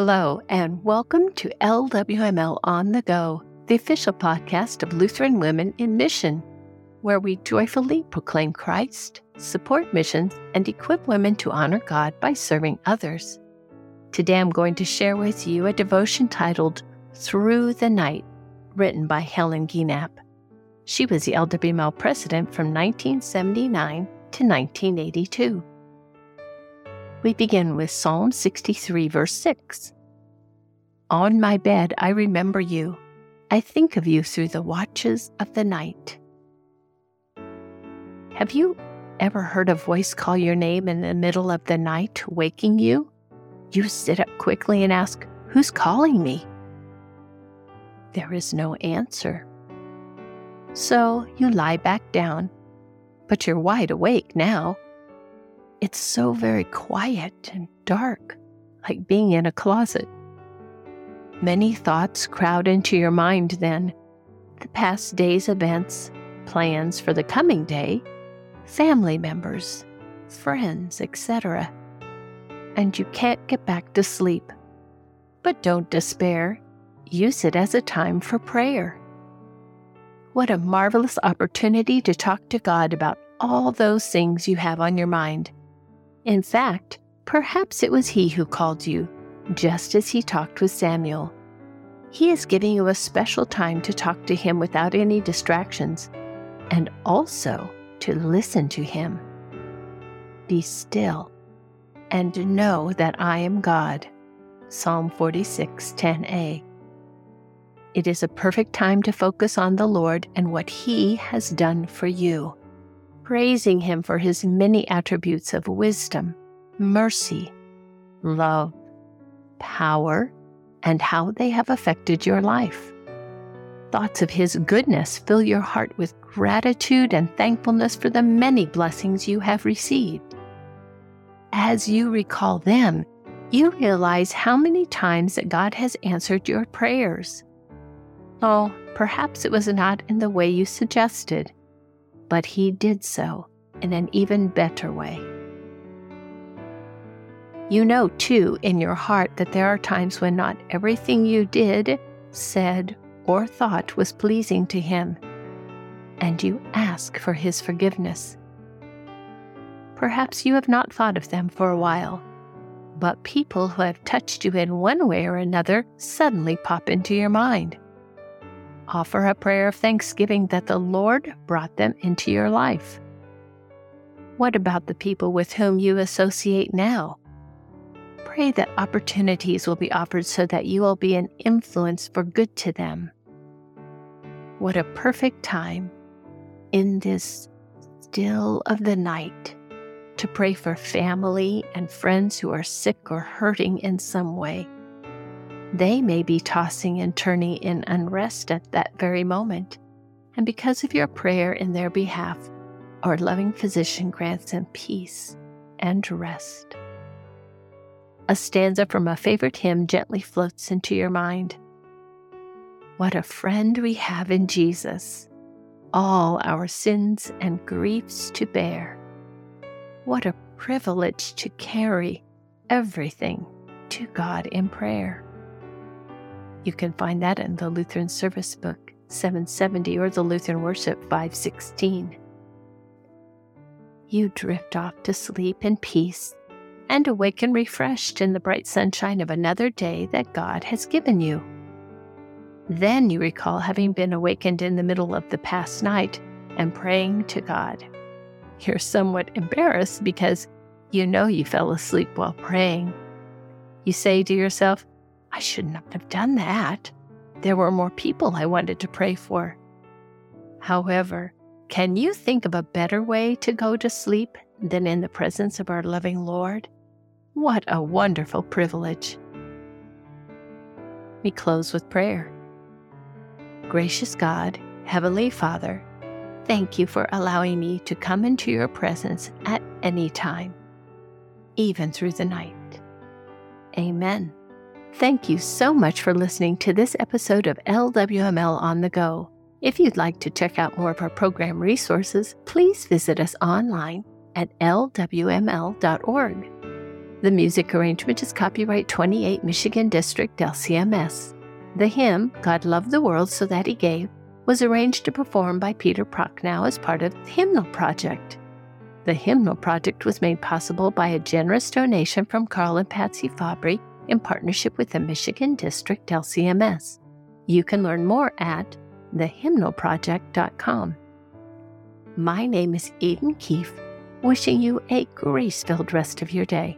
Hello, and welcome to LWML On the Go, the official podcast of Lutheran Women in Mission, where we joyfully proclaim Christ, support missions, and equip women to honor God by serving others. Today I'm going to share with you a devotion titled Through the Night, written by Helen Gienapp. She was the LWML president from 1979 to 1982. We begin with Psalm 63, verse 6. On my bed, I remember you. I think of you through the watches of the night. Have you ever heard a voice call your name in the middle of the night, waking you? You sit up quickly and ask, Who's calling me? There is no answer. So you lie back down, but you're wide awake now. It's so very quiet and dark, like being in a closet. Many thoughts crowd into your mind then the past day's events, plans for the coming day, family members, friends, etc. And you can't get back to sleep. But don't despair. Use it as a time for prayer. What a marvelous opportunity to talk to God about all those things you have on your mind in fact, perhaps it was he who called you, just as he talked with Samuel. He is giving you a special time to talk to him without any distractions, and also to listen to him. Be still and know that I am God. Psalm 46 10a. It is a perfect time to focus on the Lord and what He has done for you praising Him for His many attributes of wisdom, mercy, love, power, and how they have affected your life. Thoughts of His goodness fill your heart with gratitude and thankfulness for the many blessings you have received. As you recall them, you realize how many times that God has answered your prayers. Oh, perhaps it was not in the way you suggested, but he did so in an even better way. You know, too, in your heart that there are times when not everything you did, said, or thought was pleasing to Him, and you ask for His forgiveness. Perhaps you have not thought of them for a while, but people who have touched you in one way or another suddenly pop into your mind offer a prayer of thanksgiving that the Lord brought them into your life. What about the people with whom you associate now? Pray that opportunities will be offered so that you will be an influence for good to them. What a perfect time in this still of the night to pray for family and friends who are sick or hurting in some way they may be tossing and turning in unrest at that very moment. And because of your prayer in their behalf, our loving physician grants them peace and rest. A stanza from a favorite hymn gently floats into your mind. What a friend we have in Jesus, all our sins and griefs to bear. What a privilege to carry everything to God in prayer. You can find that in the Lutheran Service Book 770 or the Lutheran Worship 516. You drift off to sleep in peace and awaken refreshed in the bright sunshine of another day that God has given you. Then you recall having been awakened in the middle of the past night and praying to God. You're somewhat embarrassed because you know you fell asleep while praying. You say to yourself, I should not have done that. There were more people I wanted to pray for. However, can you think of a better way to go to sleep than in the presence of our loving Lord? What a wonderful privilege. We close with prayer. Gracious God, Heavenly Father, thank you for allowing me to come into your presence at any time, even through the night. Amen. Thank you so much for listening to this episode of LWML on the Go. If you'd like to check out more of our program resources, please visit us online at lwml.org. The music arrangement is copyright 28 Michigan District LCMS. The hymn, God Loved the World So That He Gave, was arranged to perform by Peter Prochnow as part of the Hymnal Project. The Hymnal Project was made possible by a generous donation from Carl and Patsy Fabry in partnership with the Michigan District LCMS. You can learn more at thehymnalproject.com. My name is Eden Keefe, wishing you a grace filled rest of your day.